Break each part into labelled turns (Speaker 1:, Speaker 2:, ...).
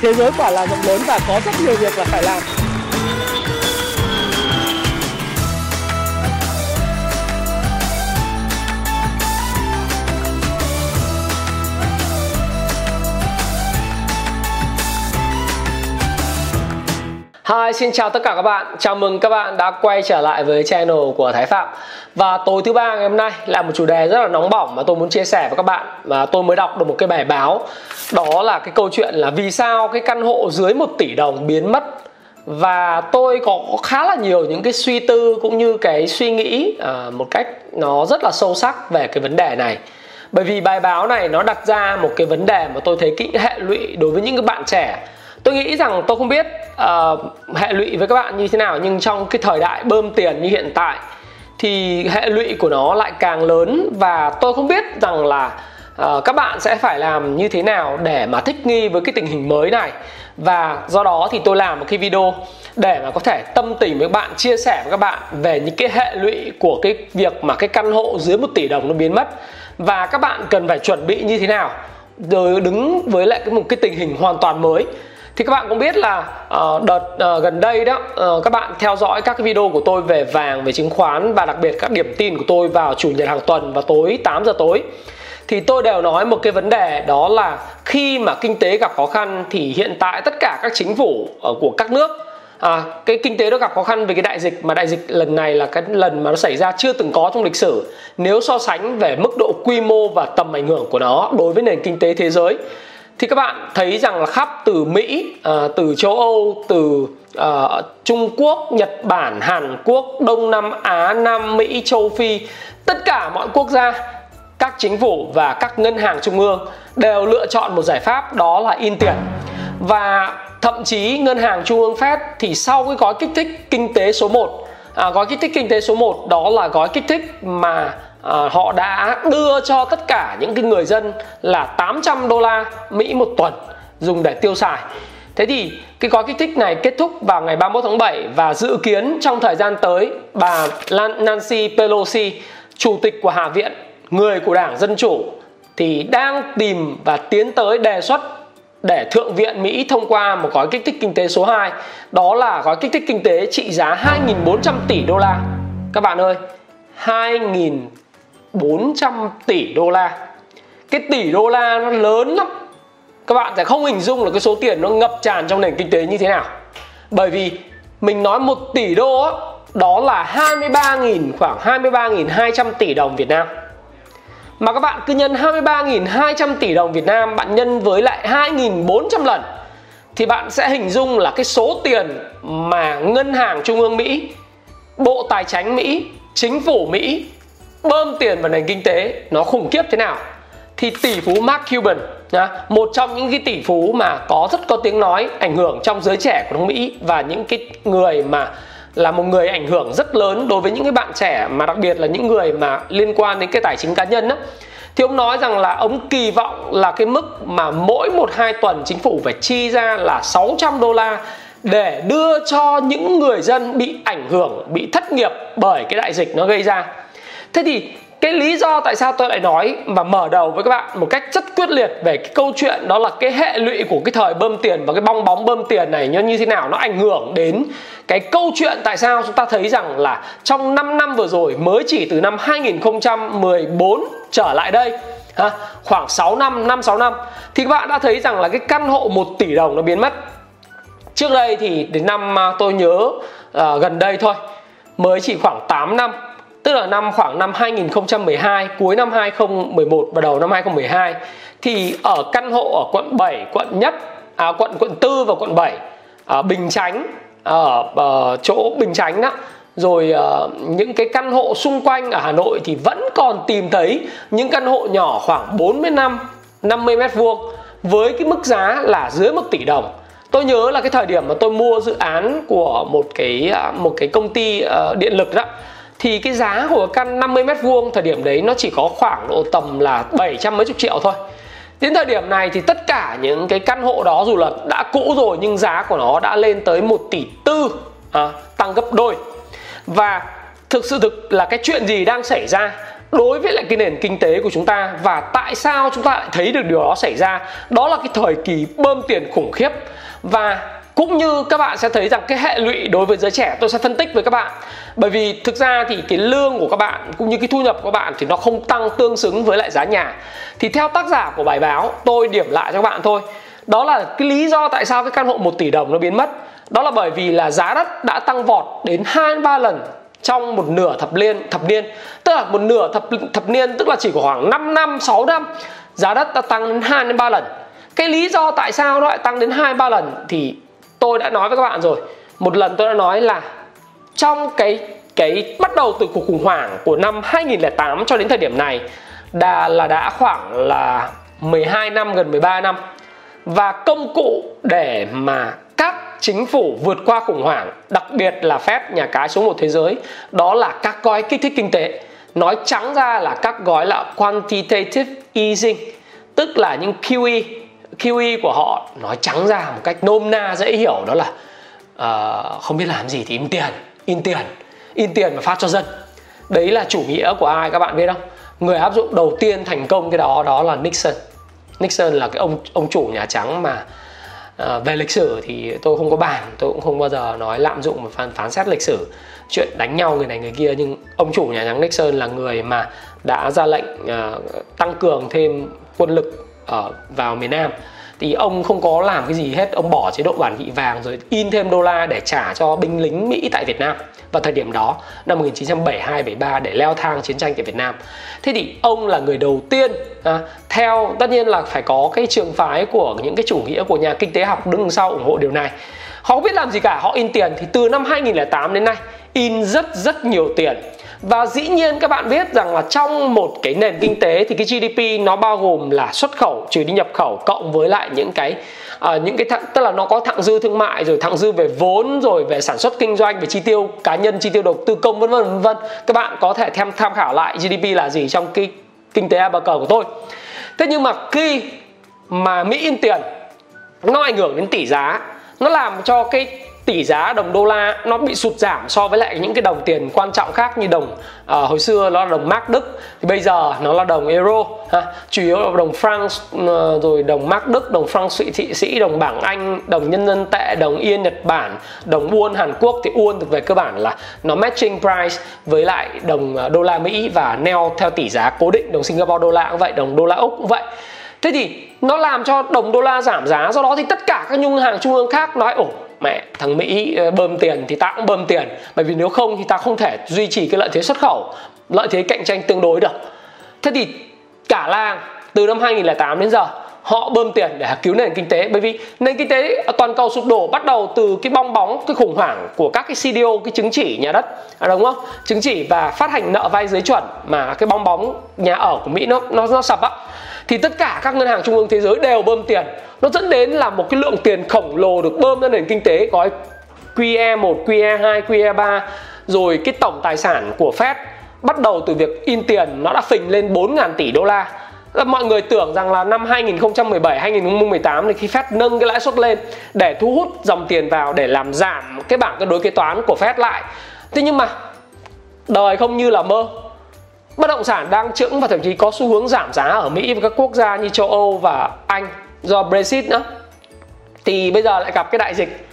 Speaker 1: thế giới quả là rộng lớn và có rất nhiều việc là phải làm.
Speaker 2: Hi, xin chào tất cả các bạn. Chào mừng các bạn đã quay trở lại với channel của Thái Phạm. Và tối thứ ba ngày hôm nay là một chủ đề rất là nóng bỏng mà tôi muốn chia sẻ với các bạn. Mà tôi mới đọc được một cái bài báo. Đó là cái câu chuyện là vì sao cái căn hộ dưới 1 tỷ đồng biến mất. Và tôi có khá là nhiều những cái suy tư cũng như cái suy nghĩ à, một cách nó rất là sâu sắc về cái vấn đề này. Bởi vì bài báo này nó đặt ra một cái vấn đề mà tôi thấy kỹ hệ lụy đối với những cái bạn trẻ tôi nghĩ rằng tôi không biết uh, hệ lụy với các bạn như thế nào nhưng trong cái thời đại bơm tiền như hiện tại thì hệ lụy của nó lại càng lớn và tôi không biết rằng là uh, các bạn sẽ phải làm như thế nào để mà thích nghi với cái tình hình mới này. Và do đó thì tôi làm một cái video để mà có thể tâm tình với các bạn chia sẻ với các bạn về những cái hệ lụy của cái việc mà cái căn hộ dưới một tỷ đồng nó biến mất. Và các bạn cần phải chuẩn bị như thế nào rồi đứng với lại cái một cái tình hình hoàn toàn mới thì các bạn cũng biết là uh, đợt uh, gần đây đó uh, các bạn theo dõi các cái video của tôi về vàng về chứng khoán và đặc biệt các điểm tin của tôi vào chủ nhật hàng tuần và tối 8 giờ tối. Thì tôi đều nói một cái vấn đề đó là khi mà kinh tế gặp khó khăn thì hiện tại tất cả các chính phủ của các nước à, cái kinh tế nó gặp khó khăn về cái đại dịch mà đại dịch lần này là cái lần mà nó xảy ra chưa từng có trong lịch sử. Nếu so sánh về mức độ quy mô và tầm ảnh hưởng của nó đối với nền kinh tế thế giới thì các bạn thấy rằng là khắp từ Mỹ, à, từ châu Âu, từ à, Trung Quốc, Nhật Bản, Hàn Quốc, Đông Nam Á, Nam Mỹ, châu Phi, tất cả mọi quốc gia, các chính phủ và các ngân hàng trung ương đều lựa chọn một giải pháp đó là in tiền. Và thậm chí ngân hàng trung ương Fed thì sau cái gói kích thích kinh tế số 1 à, gói kích thích kinh tế số 1 đó là gói kích thích mà à, họ đã đưa cho tất cả những cái người dân là 800 đô la Mỹ một tuần dùng để tiêu xài. Thế thì cái gói kích thích này kết thúc vào ngày 31 tháng 7 và dự kiến trong thời gian tới bà Nancy Pelosi, chủ tịch của Hạ viện, người của Đảng Dân Chủ thì đang tìm và tiến tới đề xuất để Thượng viện Mỹ thông qua một gói kích thích kinh tế số 2 Đó là gói kích thích kinh tế trị giá 2.400 tỷ đô la Các bạn ơi 2.400 400 tỷ đô la. Cái tỷ đô la nó lớn lắm. Các bạn sẽ không hình dung là cái số tiền nó ngập tràn trong nền kinh tế như thế nào. Bởi vì mình nói 1 tỷ đô đó, đó là 23.000 khoảng 23.200 tỷ đồng Việt Nam. Mà các bạn cứ nhân 23.200 tỷ đồng Việt Nam bạn nhân với lại 2.400 lần thì bạn sẽ hình dung là cái số tiền mà ngân hàng trung ương Mỹ, Bộ Tài chính Mỹ, chính phủ Mỹ bơm tiền vào nền kinh tế nó khủng khiếp thế nào. Thì tỷ phú Mark Cuban nhá, một trong những cái tỷ phú mà có rất có tiếng nói ảnh hưởng trong giới trẻ của nước Mỹ và những cái người mà là một người ảnh hưởng rất lớn đối với những cái bạn trẻ mà đặc biệt là những người mà liên quan đến cái tài chính cá nhân đó thì ông nói rằng là ông kỳ vọng là cái mức mà mỗi một hai tuần chính phủ phải chi ra là 600 đô la để đưa cho những người dân bị ảnh hưởng, bị thất nghiệp bởi cái đại dịch nó gây ra. Thế thì cái lý do tại sao tôi lại nói và mở đầu với các bạn một cách rất quyết liệt về cái câu chuyện đó là cái hệ lụy của cái thời bơm tiền và cái bong bóng bơm tiền này như thế nào nó ảnh hưởng đến cái câu chuyện tại sao chúng ta thấy rằng là trong 5 năm vừa rồi mới chỉ từ năm 2014 trở lại đây ha, khoảng 6 năm, 5 6 năm thì các bạn đã thấy rằng là cái căn hộ 1 tỷ đồng nó biến mất. Trước đây thì đến năm à, tôi nhớ à, gần đây thôi mới chỉ khoảng 8 năm tức là năm khoảng năm 2012 cuối năm 2011 và đầu năm 2012 thì ở căn hộ ở quận 7 quận nhất à, quận quận tư và quận 7 ở à, Bình Chánh ở, ở chỗ Bình Chánh đó rồi uh, những cái căn hộ xung quanh ở Hà Nội thì vẫn còn tìm thấy những căn hộ nhỏ khoảng 45 50 mét vuông với cái mức giá là dưới 1 tỷ đồng. Tôi nhớ là cái thời điểm mà tôi mua dự án của một cái à, một cái công ty uh, điện lực đó thì cái giá của căn 50 mét vuông thời điểm đấy nó chỉ có khoảng độ tầm là 700 mấy chục triệu thôi. Đến thời điểm này thì tất cả những cái căn hộ đó dù là đã cũ rồi nhưng giá của nó đã lên tới 1 tỷ tư à, tăng gấp đôi. Và thực sự thực là cái chuyện gì đang xảy ra đối với lại cái nền kinh tế của chúng ta và tại sao chúng ta lại thấy được điều đó xảy ra đó là cái thời kỳ bơm tiền khủng khiếp. Và cũng như các bạn sẽ thấy rằng cái hệ lụy đối với giới trẻ tôi sẽ phân tích với các bạn bởi vì thực ra thì cái lương của các bạn cũng như cái thu nhập của các bạn thì nó không tăng tương xứng với lại giá nhà. Thì theo tác giả của bài báo, tôi điểm lại cho các bạn thôi. Đó là cái lý do tại sao cái căn hộ 1 tỷ đồng nó biến mất. Đó là bởi vì là giá đất đã tăng vọt đến hai ba lần trong một nửa thập niên thập niên. Tức là một nửa thập thập niên, tức là chỉ khoảng 5 năm 6 năm, giá đất đã tăng đến 2 đến 3 lần. Cái lý do tại sao nó lại tăng đến 2 3 lần thì tôi đã nói với các bạn rồi. Một lần tôi đã nói là trong cái cái bắt đầu từ cuộc khủng hoảng của năm 2008 cho đến thời điểm này đã là đã khoảng là 12 năm gần 13 năm. Và công cụ để mà các chính phủ vượt qua khủng hoảng đặc biệt là phép nhà cái số một thế giới đó là các gói kích thích kinh tế. Nói trắng ra là các gói là quantitative easing tức là những QE QE của họ. Nói trắng ra một cách nôm na dễ hiểu đó là uh, không biết làm gì thì in tiền in tiền. In tiền và phát cho dân. Đấy là chủ nghĩa của ai các bạn biết không? Người áp dụng đầu tiên thành công cái đó đó là Nixon. Nixon là cái ông ông chủ nhà trắng mà à, về lịch sử thì tôi không có bàn tôi cũng không bao giờ nói lạm dụng và phán, phán xét lịch sử. Chuyện đánh nhau người này người kia nhưng ông chủ nhà trắng Nixon là người mà đã ra lệnh à, tăng cường thêm quân lực ở vào miền Nam thì ông không có làm cái gì hết ông bỏ chế độ bản vị vàng rồi in thêm đô la để trả cho binh lính Mỹ tại Việt Nam vào thời điểm đó năm 1972 73 để leo thang chiến tranh tại Việt Nam. Thế thì ông là người đầu tiên à, theo tất nhiên là phải có cái trường phái của những cái chủ nghĩa của nhà kinh tế học đứng sau ủng hộ điều này. Họ không biết làm gì cả, họ in tiền thì từ năm 2008 đến nay in rất rất nhiều tiền và dĩ nhiên các bạn biết rằng là trong một cái nền kinh tế thì cái GDP nó bao gồm là xuất khẩu trừ đi nhập khẩu cộng với lại những cái à, những cái thặng, tức là nó có thặng dư thương mại rồi thặng dư về vốn rồi về sản xuất kinh doanh về chi tiêu cá nhân chi tiêu đầu tư công vân vân vân vân. Các bạn có thể tham tham khảo lại GDP là gì trong cái kinh tế A cờ của tôi. Thế nhưng mà khi mà Mỹ in tiền nó ảnh hưởng đến tỷ giá nó làm cho cái tỷ giá đồng đô la nó bị sụt giảm so với lại những cái đồng tiền quan trọng khác như đồng à, hồi xưa nó là đồng mark đức thì bây giờ nó là đồng euro ha. chủ yếu là đồng franc ừ, rồi đồng mark đức đồng franc thụy thị sĩ đồng bảng anh đồng nhân dân tệ đồng yên nhật bản đồng won hàn quốc thì won thì về cơ bản là nó matching price với lại đồng à, đô la mỹ và neo theo tỷ giá cố định đồng singapore đô la cũng vậy đồng đô la úc cũng vậy thế thì nó làm cho đồng đô la giảm giá do đó thì tất cả các ngân hàng trung ương khác nói ổ mẹ thằng Mỹ ờ, bơm tiền thì ta cũng bơm tiền. Bởi vì nếu không thì ta không thể duy trì cái lợi thế xuất khẩu lợi thế cạnh tranh tương đối được. Thế thì cả làng từ năm 2008 đến giờ họ bơm tiền để cứu nền kinh tế. Bởi vì nền kinh tế ờ, toàn cầu sụp đổ bắt đầu từ cái bong bóng cái khủng hoảng của các cái CDO cái chứng chỉ nhà đất. À, đúng không? Chứng chỉ và phát hành nợ vay dưới chuẩn mà cái bong bóng nhà ở của Mỹ nó nó nó sập á thì tất cả các ngân hàng trung ương thế giới đều bơm tiền. Nó dẫn đến là một cái lượng tiền khổng lồ được bơm ra nền kinh tế gói QE1, QE2, QE3 rồi cái tổng tài sản của Fed. Bắt đầu từ việc in tiền nó đã phình lên 4.000 tỷ đô la. Mọi người tưởng rằng là năm 2017 2018 thì khi Fed nâng cái lãi suất lên để thu hút dòng tiền vào để làm giảm cái bảng cân đối kế toán của Fed lại. Thế nhưng mà đời không như là mơ bất động sản đang chững và thậm chí có xu hướng giảm giá ở Mỹ và các quốc gia như châu Âu và Anh do Brexit nữa. Thì bây giờ lại gặp cái đại dịch.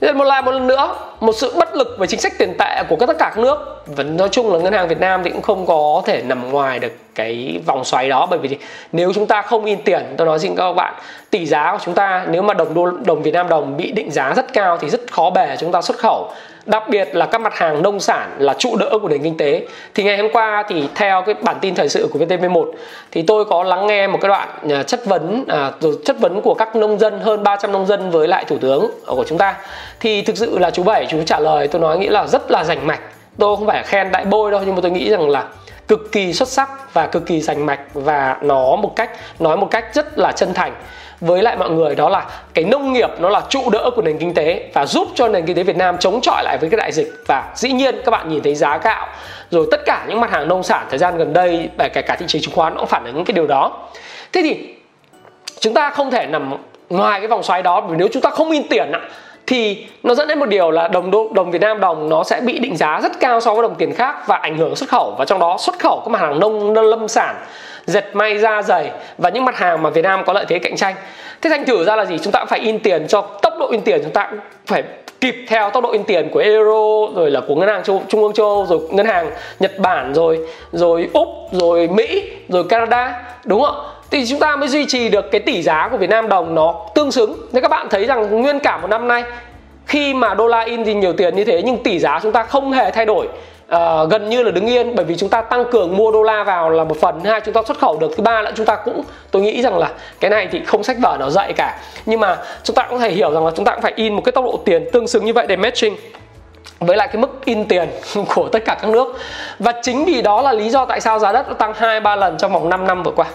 Speaker 2: Nên một lại một lần nữa, một sự bất lực về chính sách tiền tệ của tất cả các nước và nói chung là ngân hàng Việt Nam thì cũng không có thể nằm ngoài được cái vòng xoáy đó. Bởi vì nếu chúng ta không in tiền tôi nói xin các bạn tỷ giá của chúng ta nếu mà đồng đô đồng Việt Nam đồng bị định giá rất cao thì rất khó bề chúng ta xuất khẩu. Đặc biệt là các mặt hàng nông sản là trụ đỡ của nền kinh tế. Thì ngày hôm qua thì theo cái bản tin thời sự của VTV1 thì tôi có lắng nghe một cái đoạn à, chất vấn à, chất vấn của các nông dân hơn 300 nông dân với lại thủ tướng của chúng ta. Thì thực sự là chú bảy chú trả lời tôi nói nghĩ là rất là rành mạch tôi không phải khen đại bôi đâu, nhưng mà tôi nghĩ rằng là cực kỳ xuất sắc và cực kỳ rành mạch và nó một cách, nói một cách rất là chân thành. Với lại mọi người, đó là cái nông nghiệp, nó là trụ đỡ của nền kinh tế và giúp cho nền kinh tế Việt Nam chống chọi lại với cái đại dịch. Và dĩ nhiên các bạn nhìn thấy giá gạo, rồi tất cả những mặt hàng nông sản thời gian gần đây, và kể cả thị trường chứng khoán nó cũng phản ứng cái điều đó. Thế thì chúng ta không thể nằm ngoài cái vòng xoáy đó vì nếu chúng ta không in tiền thì nó dẫn đến một điều là đồng đô, đồng Việt Nam đồng nó sẽ bị định giá rất cao so với đồng tiền khác và ảnh hưởng xuất khẩu và trong đó xuất khẩu các mặt hàng nông lâm sản dệt may da dày và những mặt hàng mà Việt Nam có lợi thế cạnh tranh. Thế thành thử ra là gì? Chúng ta cũng phải in tiền cho tốc độ in tiền chúng ta cũng phải kịp theo tốc độ in tiền của euro rồi là của ngân hàng châu, trung ương châu Âu rồi ngân hàng Nhật Bản rồi rồi úc rồi Mỹ rồi Canada đúng không? Thì chúng ta mới duy trì được cái tỷ giá của Việt Nam đồng nó tương xứng. Nên các bạn thấy rằng nguyên cả một năm nay khi mà đô la in thì nhiều tiền như thế nhưng tỷ giá chúng ta không hề thay đổi uh, gần như là đứng yên. Bởi vì chúng ta tăng cường mua đô la vào là một phần. Hai chúng ta xuất khẩu được. Thứ ba là chúng ta cũng tôi nghĩ rằng là cái này thì không sách vở nào dạy cả. Nhưng mà chúng ta cũng thể hiểu rằng là chúng ta cũng phải in một cái tốc độ tiền tương xứng như vậy để matching với lại cái mức in tiền của tất cả các nước. Và chính vì đó là lý do tại sao giá đất nó tăng hai ba lần trong vòng 5 năm vừa qua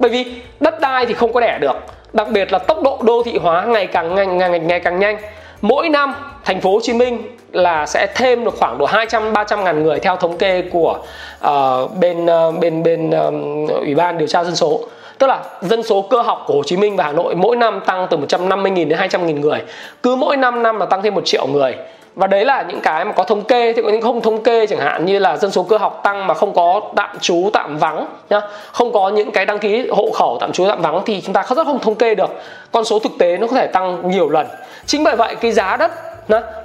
Speaker 2: bởi vì đất đai thì không có đẻ được. Đặc biệt là tốc độ đô thị hóa ngày càng ngày, ngày, ngày càng nhanh. Mỗi năm thành phố Hồ Chí Minh là sẽ thêm được khoảng độ 200 300 ngàn người theo thống kê của uh, bên uh, bên bên uh, ủy ban điều tra dân số. Tức là dân số cơ học của Hồ Chí Minh và Hà Nội mỗi năm tăng từ 150 nghìn đến 200 nghìn người. Cứ mỗi 5 năm là tăng thêm một triệu người và đấy là những cái mà có thống kê thì có những không thống kê chẳng hạn, như là dân số cơ học tăng mà không có tạm trú, tạm vắng, nhá. Không có những cái đăng ký hộ khẩu tạm trú, tạm vắng thì chúng ta rất không thống kê được. Con số thực tế nó có thể tăng nhiều lần. Chính bởi vậy cái giá đất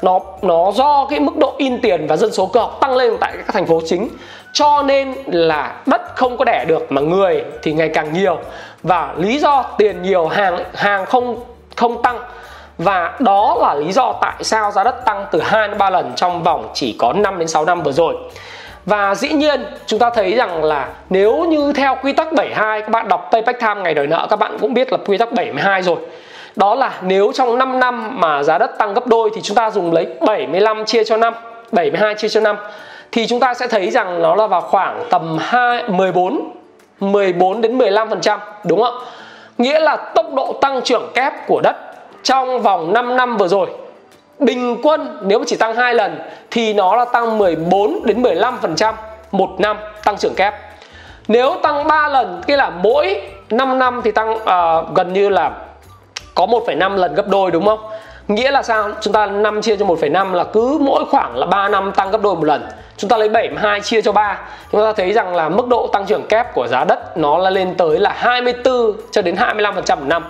Speaker 2: nó nó do cái mức độ in tiền và dân số cơ học tăng lên tại các thành phố chính. Cho nên là đất không có đẻ được mà người thì ngày càng nhiều. Và lý do tiền nhiều, hàng hàng không không tăng và đó là lý do tại sao giá đất tăng từ 2 đến 3 lần trong vòng chỉ có 5 đến 6 năm vừa rồi. Và dĩ nhiên chúng ta thấy rằng là nếu như theo quy tắc 72 các bạn đọc Payback Time ngày đòi nợ các bạn cũng biết là quy tắc 72 rồi. Đó là nếu trong 5 năm mà giá đất tăng gấp đôi thì chúng ta dùng lấy 75 chia cho 5, 72 chia cho 5 thì chúng ta sẽ thấy rằng nó là vào khoảng tầm 2 14 14 đến 15% đúng không ạ? Nghĩa là tốc độ tăng trưởng kép của đất trong vòng 5 năm vừa rồi bình quân nếu mà chỉ tăng hai lần thì nó là tăng 14 đến 15% một năm tăng trưởng kép. Nếu tăng 3 lần kia là mỗi 5 năm thì tăng uh, gần như là có 1,5 lần gấp đôi đúng không? Nghĩa là sao? Chúng ta 5 chia cho 1,5 là cứ mỗi khoảng là 3 năm tăng gấp đôi một lần. Chúng ta lấy 72 chia cho 3 Chúng ta thấy rằng là mức độ tăng trưởng kép của giá đất Nó là lên tới là 24 cho đến 25% một năm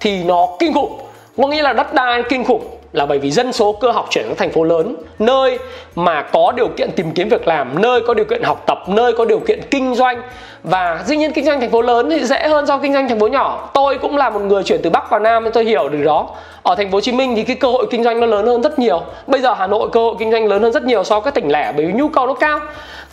Speaker 2: Thì nó kinh khủng có nghĩa là đất đai kinh khủng là bởi vì dân số cơ học chuyển sang thành phố lớn, nơi mà có điều kiện tìm kiếm việc làm, nơi có điều kiện học tập, nơi có điều kiện kinh doanh. Và dĩ nhiên kinh doanh thành phố lớn thì dễ hơn so kinh doanh thành phố nhỏ. Tôi cũng là một người chuyển từ bắc vào nam nên tôi hiểu được đó. Ở thành phố hồ chí minh thì cái cơ hội kinh doanh nó lớn hơn rất nhiều. Bây giờ hà nội cơ hội kinh doanh lớn hơn rất nhiều so với các tỉnh lẻ bởi vì nhu cầu nó cao.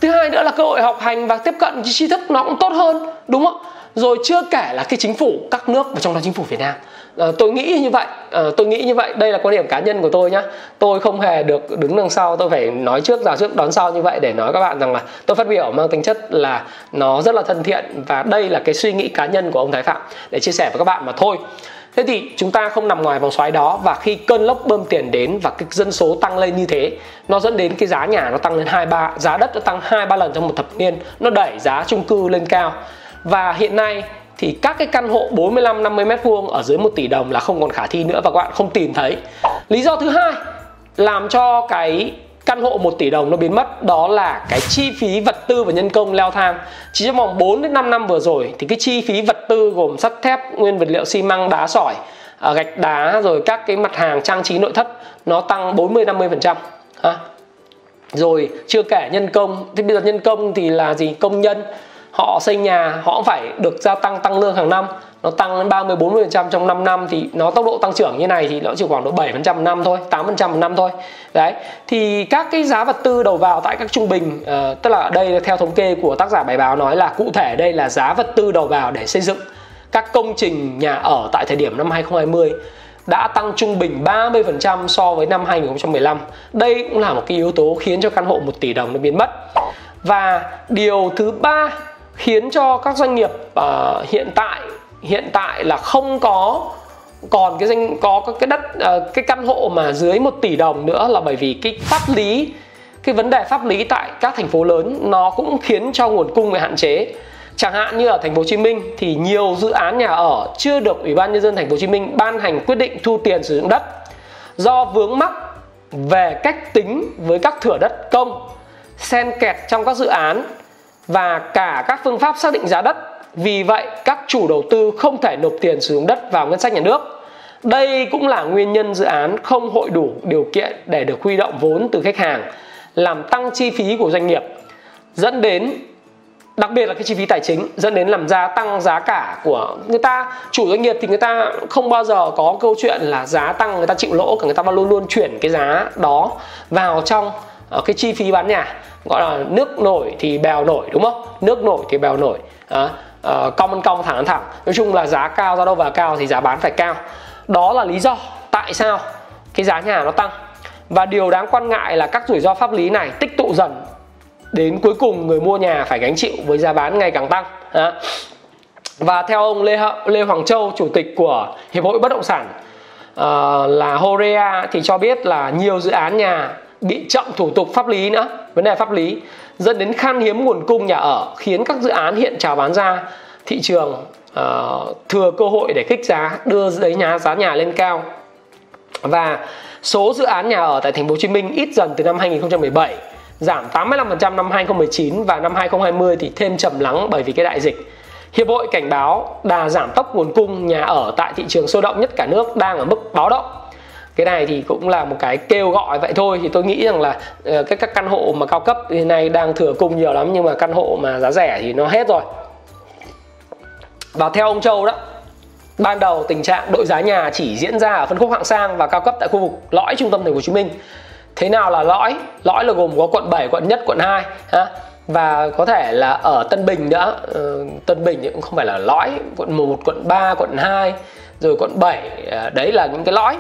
Speaker 2: Thứ hai nữa là cơ hội học hành và tiếp cận tri thức nó cũng tốt hơn, đúng không rồi chưa kể là cái chính phủ, các nước và trong đó chính phủ việt nam à, tôi nghĩ như vậy. À, tôi nghĩ như vậy. Đây là quan điểm cá nhân của tôi nhá. Tôi không hề được đứng đằng sau. Tôi phải nói trước rào trước đón sau như vậy để nói các bạn rằng là tôi phát biểu mang tính chất là nó rất là thân thiện và đây là cái suy nghĩ cá nhân của ông thái phạm để chia sẻ với các bạn mà thôi. Thế thì chúng ta không nằm ngoài vòng xoáy đó và khi cơn lốc bơm tiền đến và cái dân số tăng lên như thế nó dẫn đến cái giá nhà nó tăng lên hai ba giá đất nó tăng hai ba lần trong một thập niên nó đẩy giá chung cư lên cao. Và hiện nay thì các cái căn hộ 45 50 mét vuông ở dưới 1 tỷ đồng là không còn khả thi nữa và các bạn không tìm thấy. Lý do thứ hai làm cho cái căn hộ 1 tỷ đồng nó biến mất đó là cái chi phí vật tư và nhân công leo thang. Chỉ trong vòng 4 đến 5 năm vừa rồi thì cái chi phí vật tư gồm sắt thép, nguyên vật liệu xi măng, đá sỏi, à, gạch đá rồi các cái mặt hàng trang trí nội thất nó tăng 40 50%. Ha. Rồi chưa kể nhân công, thì bây giờ nhân công thì là gì? Công nhân họ xây nhà họ cũng phải được gia tăng tăng lương hàng năm nó tăng đến 30 40 trong 5 năm thì nó tốc độ tăng trưởng như này thì nó chỉ khoảng độ 7 một năm thôi 8 một năm thôi đấy thì các cái giá vật tư đầu vào tại các trung bình uh, tức là ở đây theo thống kê của tác giả bài báo nói là cụ thể đây là giá vật tư đầu vào để xây dựng các công trình nhà ở tại thời điểm năm 2020 đã tăng trung bình 30% so với năm 2015. Đây cũng là một cái yếu tố khiến cho căn hộ 1 tỷ đồng nó biến mất. Và điều thứ ba khiến cho các doanh nghiệp uh, hiện tại hiện tại là không có còn cái danh có cái đất uh, cái căn hộ mà dưới 1 tỷ đồng nữa là bởi vì cái pháp lý cái vấn đề pháp lý tại các thành phố lớn nó cũng khiến cho nguồn cung bị hạn chế. Chẳng hạn như ở thành phố Hồ Chí Minh thì nhiều dự án nhà ở chưa được ủy ban nhân dân thành phố Hồ Chí Minh ban hành quyết định thu tiền sử dụng đất do vướng mắc về cách tính với các thửa đất công xen kẹt trong các dự án và cả các phương pháp xác định giá đất. Vì vậy, các chủ đầu tư không thể nộp tiền sử dụng đất vào ngân sách nhà nước. Đây cũng là nguyên nhân dự án không hội đủ điều kiện để được huy động vốn từ khách hàng, làm tăng chi phí của doanh nghiệp, dẫn đến, đặc biệt là cái chi phí tài chính, dẫn đến làm gia tăng giá cả của người ta. Chủ doanh nghiệp thì người ta không bao giờ có câu chuyện là giá tăng người ta chịu lỗ, cả người ta luôn luôn chuyển cái giá đó vào trong ờ, cái chi phí bán nhà gọi là nước nổi thì bèo nổi đúng không? Nước nổi thì bèo nổi. À, à, ờ, cong ăn cong thẳng ăn thẳng. Nói chung là giá cao ra đâu vào cao thì giá bán phải cao. Đó là lý do tại sao cái giá nhà nó tăng. Và điều đáng quan ngại là các rủi ro pháp lý này tích tụ dần. Đến cuối cùng người mua nhà phải gánh chịu với giá bán ngày càng tăng. Và theo ông Lê, Lê Hoàng Châu chủ tịch của hiệp hội bất động sản uh, là Horea thì cho biết là nhiều dự án nhà bị chậm thủ tục pháp lý nữa vấn đề pháp lý dẫn đến khan hiếm nguồn cung nhà ở khiến các dự án hiện chào bán ra thị trường uh, thừa cơ hội để kích giá đưa giấy nhà giá nhà lên cao và số dự án nhà ở tại thành phố Hồ Chí Minh ít dần từ năm 2017 giảm 85% năm 2019 và năm 2020 thì thêm trầm lắng bởi vì cái đại dịch. Hiệp hội cảnh báo đà giảm tốc nguồn cung nhà ở tại thị trường sôi động nhất cả nước đang ở mức báo động. Cái này thì cũng là một cái kêu gọi vậy thôi thì tôi nghĩ rằng là ờ, các các căn hộ mà cao cấp hiện nay đang thừa cung nhiều lắm nhưng mà căn hộ mà giá rẻ thì nó hết rồi. Và theo ông Châu đó, ban đầu tình trạng đội giá nhà chỉ diễn ra ở phân khúc hạng sang và cao cấp tại khu vực lõi trung tâm thành phố Hồ Chí Minh. Thế nào là lõi? Lõi là gồm có quận 7 quận nhất quận 2 ha? Và có thể là ở Tân Bình nữa ừ, ờ, Tân Bình cũng không phải là lõi quận 1 quận 3 quận 2 rồi quận 7 ờ, đấy là những cái lõi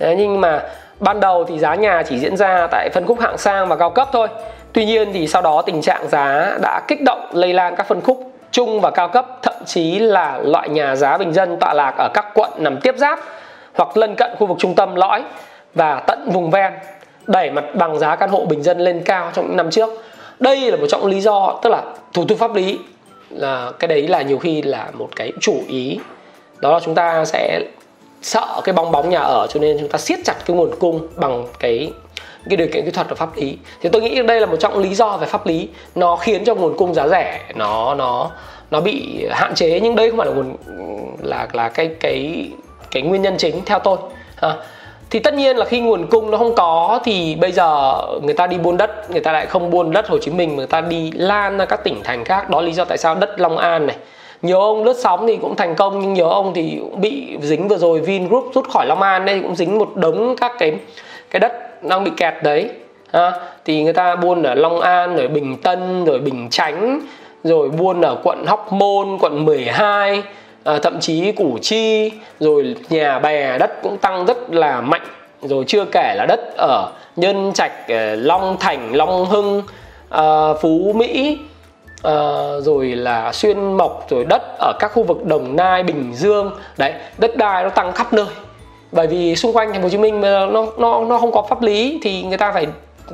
Speaker 2: nhưng mà ban đầu thì giá nhà chỉ diễn ra tại phân khúc hạng sang và cao cấp thôi. Tuy nhiên thì sau đó tình trạng giá đã kích động lây lan các phân khúc trung và cao cấp, thậm chí là loại nhà giá bình dân tọa lạc ở các quận nằm tiếp giáp hoặc lân cận khu vực trung tâm lõi và tận vùng ven, đẩy mặt bằng giá căn hộ bình dân lên cao trong những năm trước. Đây là một trong lý do, tức là thủ tục pháp lý, là cái đấy là nhiều khi là một cái chủ ý. Đó là chúng ta sẽ sợ cái bong bóng nhà ở, cho nên chúng ta siết chặt cái nguồn cung bằng cái cái điều kiện kỹ thuật và pháp lý. Thì tôi nghĩ đây là một trong lý do về pháp lý. Nó khiến cho nguồn cung giá rẻ, nó nó nó bị hạn chế, nhưng đây không phải là nguồn, là là cái cái cái nguyên nhân chính, theo tôi, ha. Thì tất nhiên là khi nguồn cung nó không có thì bây giờ người ta đi buôn đất, người ta lại không buôn đất Hồ Chí Minh, mà người ta đi lan ra các tỉnh thành khác. Đó lý do tại sao đất Long An này nhiều ông lướt sóng thì cũng thành công nhưng nhiều ông thì cũng bị dính vừa rồi Vingroup rút khỏi Long An đây cũng dính một đống các cái cái đất đang bị kẹt đấy. Ha thì người ta buôn ở Long An rồi Bình Tân rồi Bình Chánh rồi buôn ở quận Hóc Môn quận 12 à, thậm chí củ chi rồi nhà bè đất cũng tăng rất là mạnh. Rồi chưa kể là đất ở nhân trạch ờ, long thành long hưng à, phú mỹ Uh, rồi là xuyên mộc rồi đất ở các khu vực đồng nai bình dương. Đấy đất đai nó tăng khắp nơi. Bởi vì xung quanh thành phố hồ chí minh nó nó nó không có pháp lý thì người ta phải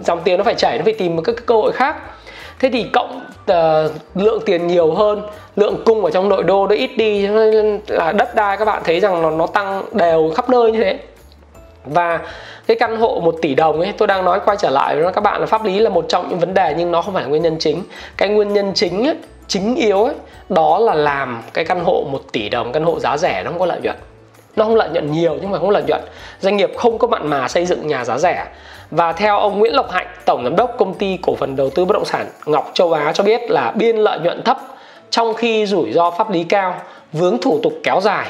Speaker 2: dòng tiền nó phải chảy nó phải tìm một cái cơ hội khác. Thế thì cộng uh, lượng tiền nhiều hơn lượng cung ở trong nội đô nó ít đi nên là đất đai các bạn thấy rằng nó, nó tăng đều khắp nơi như thế và cái căn hộ 1 tỷ đồng ấy tôi đang nói quay trở lại với các bạn là pháp lý là một trong những vấn đề nhưng nó không phải là nguyên nhân chính. Cái nguyên nhân chính ấy, chính yếu ấy đó là làm cái căn hộ 1 tỷ đồng căn hộ giá rẻ nó không có lợi nhuận. Nó không lợi nhuận nhiều nhưng mà không lợi nhuận. Doanh nghiệp không có mặn mà xây dựng nhà giá rẻ. Và theo ông Nguyễn Lộc Hạnh, tổng giám đốc công ty cổ phần đầu tư bất động sản Ngọc Châu Á cho biết là biên lợi nhuận thấp trong khi rủi ro pháp lý cao, vướng thủ tục kéo dài,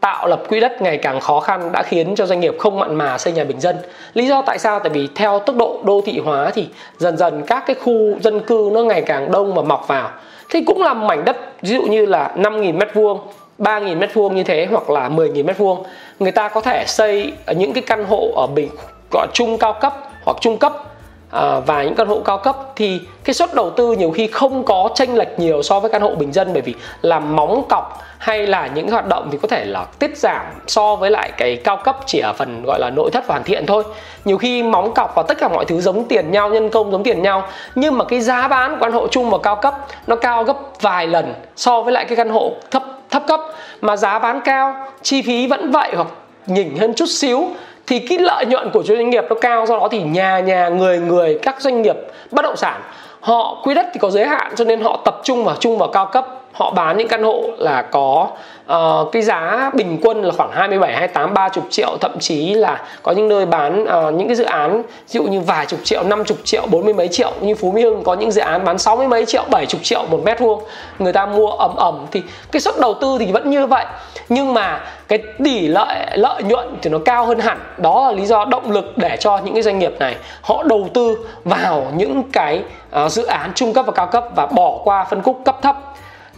Speaker 2: tạo lập quỹ đất ngày càng khó khăn đã khiến cho doanh nghiệp không mặn mà xây nhà bình dân. Lý do tại sao? Tại vì theo tốc độ đô thị hóa thì dần dần các cái khu dân cư nó ngày càng đông và mọc vào. Thì cũng là mảnh đất, ví dụ như là 5.000 m2 3.000 m2 như thế hoặc là 10.000 m2 người ta có thể xây những cái căn hộ ở bình, gọi trung cao cấp hoặc trung cấp à, và những căn hộ cao cấp thì cái suất đầu tư nhiều khi không có chênh lệch nhiều so với căn hộ bình dân bởi vì làm móng cọc hay là những hoạt động thì có thể là tiết giảm so với lại cái cao cấp chỉ ở phần gọi là nội thất và hoàn thiện thôi. Nhiều khi móng cọc và tất cả mọi thứ giống tiền nhau nhân công giống tiền nhau nhưng mà cái giá bán của căn hộ chung và cao cấp nó cao gấp vài lần so với lại cái căn hộ thấp thấp cấp. Mà giá bán cao chi phí vẫn vậy hoặc nhỉnh hơn chút xíu thì cái lợi nhuận của doanh nghiệp nó cao, do đó thì nhà nhà, người người, các doanh nghiệp bất động sản, họ quy đất thì có giới hạn, cho nên họ tập trung vào, chung vào cao cấp họ bán những căn hộ là có uh, cái giá bình quân là khoảng 27, 28, 30 triệu thậm chí là có những nơi bán uh, những cái dự án ví dụ như vài chục triệu, 50 triệu, 40 mấy triệu. Như Phú Mỹ Hưng có những dự án bán 60 mấy triệu, 70 triệu một mét vuông. Người ta mua ẩm ẩm thì cái suất đầu tư thì vẫn như vậy. Nhưng mà cái tỷ lợi lợi nhuận thì nó cao hơn hẳn. Đó là lý do động lực để cho những cái doanh nghiệp này họ đầu tư vào những cái uh, dự án trung cấp và cao cấp và bỏ qua phân khúc cấp thấp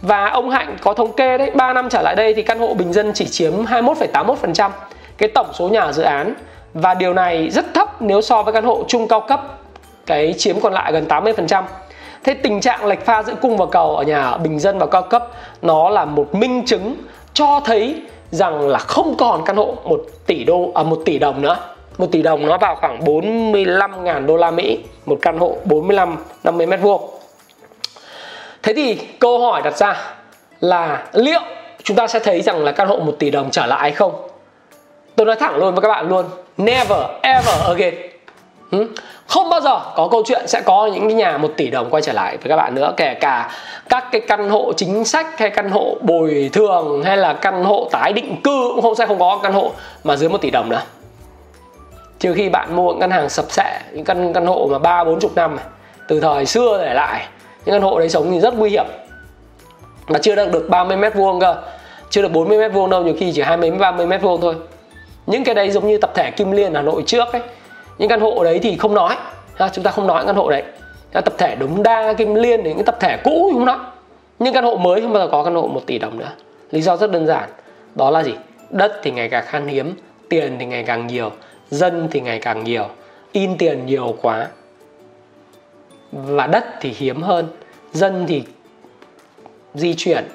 Speaker 2: và ông Hạnh có thống kê đấy 3 năm trở lại đây thì căn hộ bình dân chỉ chiếm 21,81% cái tổng số nhà dự án và điều này rất thấp nếu so với căn hộ trung cao cấp cái chiếm còn lại gần 80%. Thế tình trạng lệch pha giữa cung và cầu ở nhà bình dân và cao cấp nó là một minh chứng cho thấy rằng là không còn căn hộ 1 tỷ đô à 1 tỷ đồng nữa. 1 tỷ đồng nó vào khoảng 45.000 đô la Mỹ một căn hộ 45 50 mét vuông thế thì câu hỏi đặt ra là liệu chúng ta sẽ thấy rằng là căn hộ 1 tỷ đồng trở lại hay không? Tôi nói thẳng luôn với các bạn luôn, never, ever again. Ừ. Không bao giờ có câu chuyện sẽ có những cái nhà 1 tỷ đồng quay trở lại với các bạn nữa, kể cả các cái căn hộ chính sách hay căn hộ bồi thường hay là căn hộ tái định cư cũng không, sẽ không có căn hộ mà dưới 1 tỷ đồng nữa. Trừ khi bạn mua ngân hàng sập sệ, những căn căn hộ mà ba bốn chục năm từ thời xưa để lại những căn hộ đấy sống thì rất nguy hiểm. Mà chưa được được 30 mét vuông cơ. Chưa được 40 mét vuông đâu nhiều khi chỉ 20 30 mét vuông thôi. Những cái đấy giống như tập thể Kim Liên Hà Nội trước ấy. Những căn hộ đấy thì không nói. Ha, chúng ta không nói căn hộ đấy. Tập thể Đống Đa Kim Liên thì những tập thể cũ không nói. Nhưng căn hộ mới không bao giờ có căn hộ 1 tỷ đồng nữa. Lý do rất đơn giản. Đó là gì? Đất thì ngày càng khan hiếm tiền thì ngày càng nhiều dân thì ngày càng nhiều in tiền nhiều quá và đất thì hiếm hơn, dân thì di chuyển.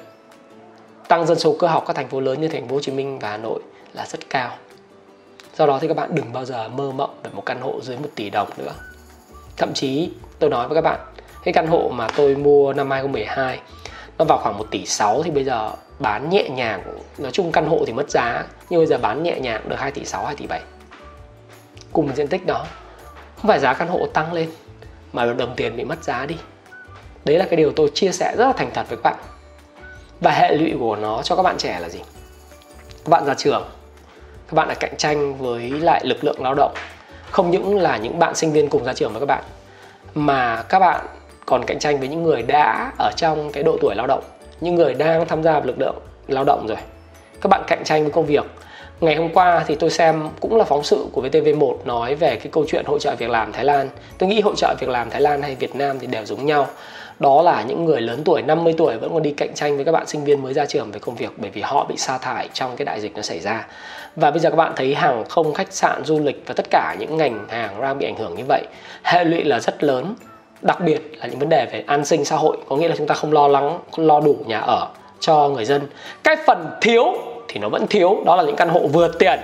Speaker 2: Tăng dân số cơ học các thành phố lớn như thành phố Hồ Chí Minh và Hà Nội là rất cao. Do đó thì các bạn đừng bao giờ mơ mộng về một căn hộ dưới 1 tỷ đồng nữa. Thậm chí, tôi nói với các bạn, cái căn hộ mà tôi mua năm 2012 nó vào khoảng 1 tỷ 6 thì bây giờ bán nhẹ nhàng. Nói chung căn hộ thì mất giá, nhưng bây giờ bán nhẹ nhàng được 2 tỷ 6 2 tỷ 7 cùng diện tích đó, không phải giá căn hộ tăng lên mà đồng tiền bị mất giá đi. Đấy là cái điều tôi chia sẻ rất là thành thật với các bạn. Và hệ lụy của nó cho các bạn trẻ là gì? Các bạn ra trường, các bạn đã cạnh tranh với lại lực lượng lao động. Không những là những bạn sinh viên cùng ra trường với các bạn, mà các bạn còn cạnh tranh với những người đã ở trong cái độ tuổi lao động, những người đang tham gia lực lượng lao động rồi. Các bạn cạnh tranh với công việc ngày hôm qua thì tôi xem cũng là phóng sự của VTV1 nói về cái câu chuyện hỗ trợ việc làm Thái Lan. Tôi nghĩ hỗ trợ việc làm Thái Lan hay Việt Nam thì đều giống nhau. Đó là những người lớn tuổi 50 tuổi vẫn còn đi cạnh tranh với các bạn sinh viên mới ra trường về công việc bởi vì họ bị sa thải trong cái đại dịch nó xảy ra. Và bây giờ các bạn thấy hàng không, khách sạn, du lịch và tất cả những ngành hàng đang bị ảnh hưởng như vậy. Hệ lụy là rất lớn, đặc biệt là những vấn đề về an sinh xã hội, có nghĩa là chúng ta không lo lắng, không lo đủ nhà ở cho người dân. Cái phần thiếu thì nó vẫn thiếu. Đó là những căn hộ vượt tiền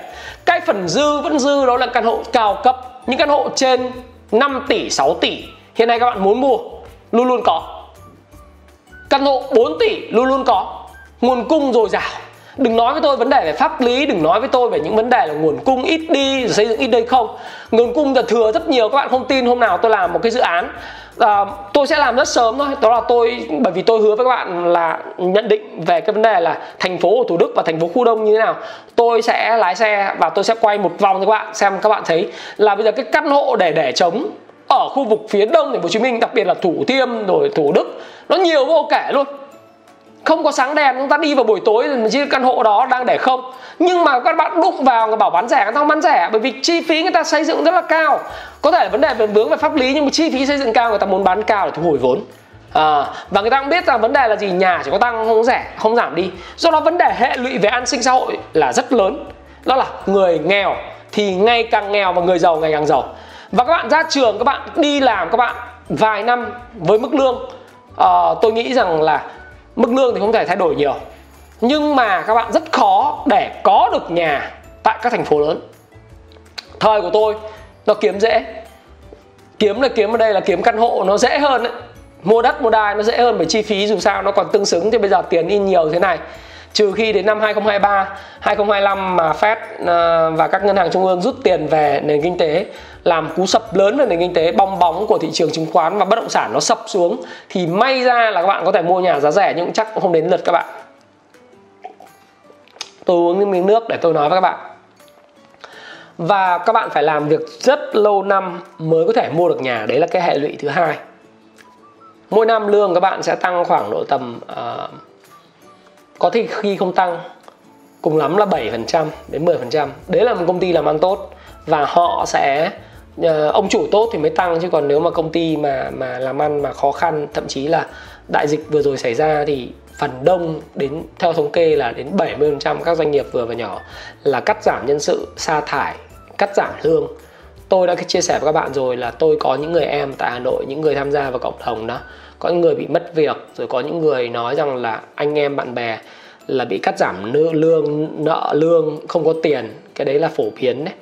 Speaker 2: cái phần dư vẫn dư đó là căn hộ cao cấp. Những căn hộ trên 5 tỷ 6 tỷ. Hiện nay các bạn muốn mua, luôn luôn có. Căn hộ 4 tỷ, luôn luôn có. Nguồn cung dồi dào đừng nói với tôi vấn đề về pháp lý đừng nói với tôi về những vấn đề là nguồn cung ít đi rồi xây dựng ít đây không. Nguồn cung là thừa rất nhiều các bạn không tin hôm nào tôi làm một cái dự án. À, tôi sẽ làm rất sớm thôi. Đó là tôi bởi vì tôi hứa với các bạn là nhận định về cái vấn đề là thành phố của thủ đức và thành phố khu đông như thế nào. Tôi sẽ lái xe và tôi sẽ quay một vòng cho các bạn xem các bạn thấy là bây giờ cái căn hộ để để chống ở khu vực phía đông thành phố hồ chí minh đặc biệt là thủ thiêm rồi thủ đức nó nhiều vô kể luôn không có sáng đèn chúng ta đi vào buổi tối chứ căn hộ đó đang để không. Nhưng mà các bạn đụng vào người bảo bán rẻ người ta không bán rẻ bởi vì chi phí người ta xây dựng rất là cao. Có thể vấn đề về vướng về pháp lý nhưng mà chi phí xây dựng cao người ta muốn bán cao để thu hồi vốn. À, và người ta cũng biết rằng vấn đề là gì nhà chỉ có tăng không rẻ không giảm đi. Do đó vấn đề hệ lụy về an sinh xã hội là rất lớn. Đó là người nghèo thì ngày càng nghèo và người giàu ngày càng giàu. Và các bạn ra trường các bạn đi làm các bạn vài năm với mức lương. Uh, tôi nghĩ rằng là mức lương thì không thể thay đổi nhiều. Nhưng mà các bạn rất khó để có được nhà tại các thành phố lớn. Thời của tôi, nó kiếm dễ. Kiếm là kiếm ở đây là kiếm căn hộ, nó dễ hơn đấy mua đất, mua đai nó dễ hơn, bởi chi phí dù sao nó còn tương xứng. Thì bây giờ tiền in nhiều thế này trừ khi đến năm 2023, 2025 mà Fed ờ, và các ngân hàng trung ương rút tiền về nền kinh tế làm cú sập lớn về nền kinh tế bong bóng của thị trường chứng khoán và bất động sản nó sập xuống thì may ra là các bạn có thể mua nhà giá rẻ nhưng chắc cũng không đến lượt các bạn. Tôi uống miếng nước để tôi nói với các bạn. Và các bạn phải làm việc rất lâu năm mới có thể mua được nhà. Đấy là cái hệ lụy thứ hai. Mỗi năm lương các bạn sẽ tăng khoảng độ tầm uh, có thể khi không tăng cùng lắm là 7% đến 10% đấy là một công ty làm ăn tốt và họ sẽ ờ, ông chủ tốt thì mới tăng chứ còn nếu mà công ty mà mà làm ăn mà khó khăn thậm chí là đại dịch vừa rồi xảy ra thì phần đông đến theo thống kê là đến 70% các doanh nghiệp vừa và nhỏ là cắt giảm nhân sự, sa thải, cắt giảm lương. Tôi đã chia sẻ với các bạn rồi là tôi có những người em tại Hà Nội, những người tham gia vào cộng đồng đó, có những người bị mất việc, rồi có những người nói rằng là anh em bạn bè là bị cắt giảm lương, nợ lương, không có tiền, cái đấy là phổ biến đấy.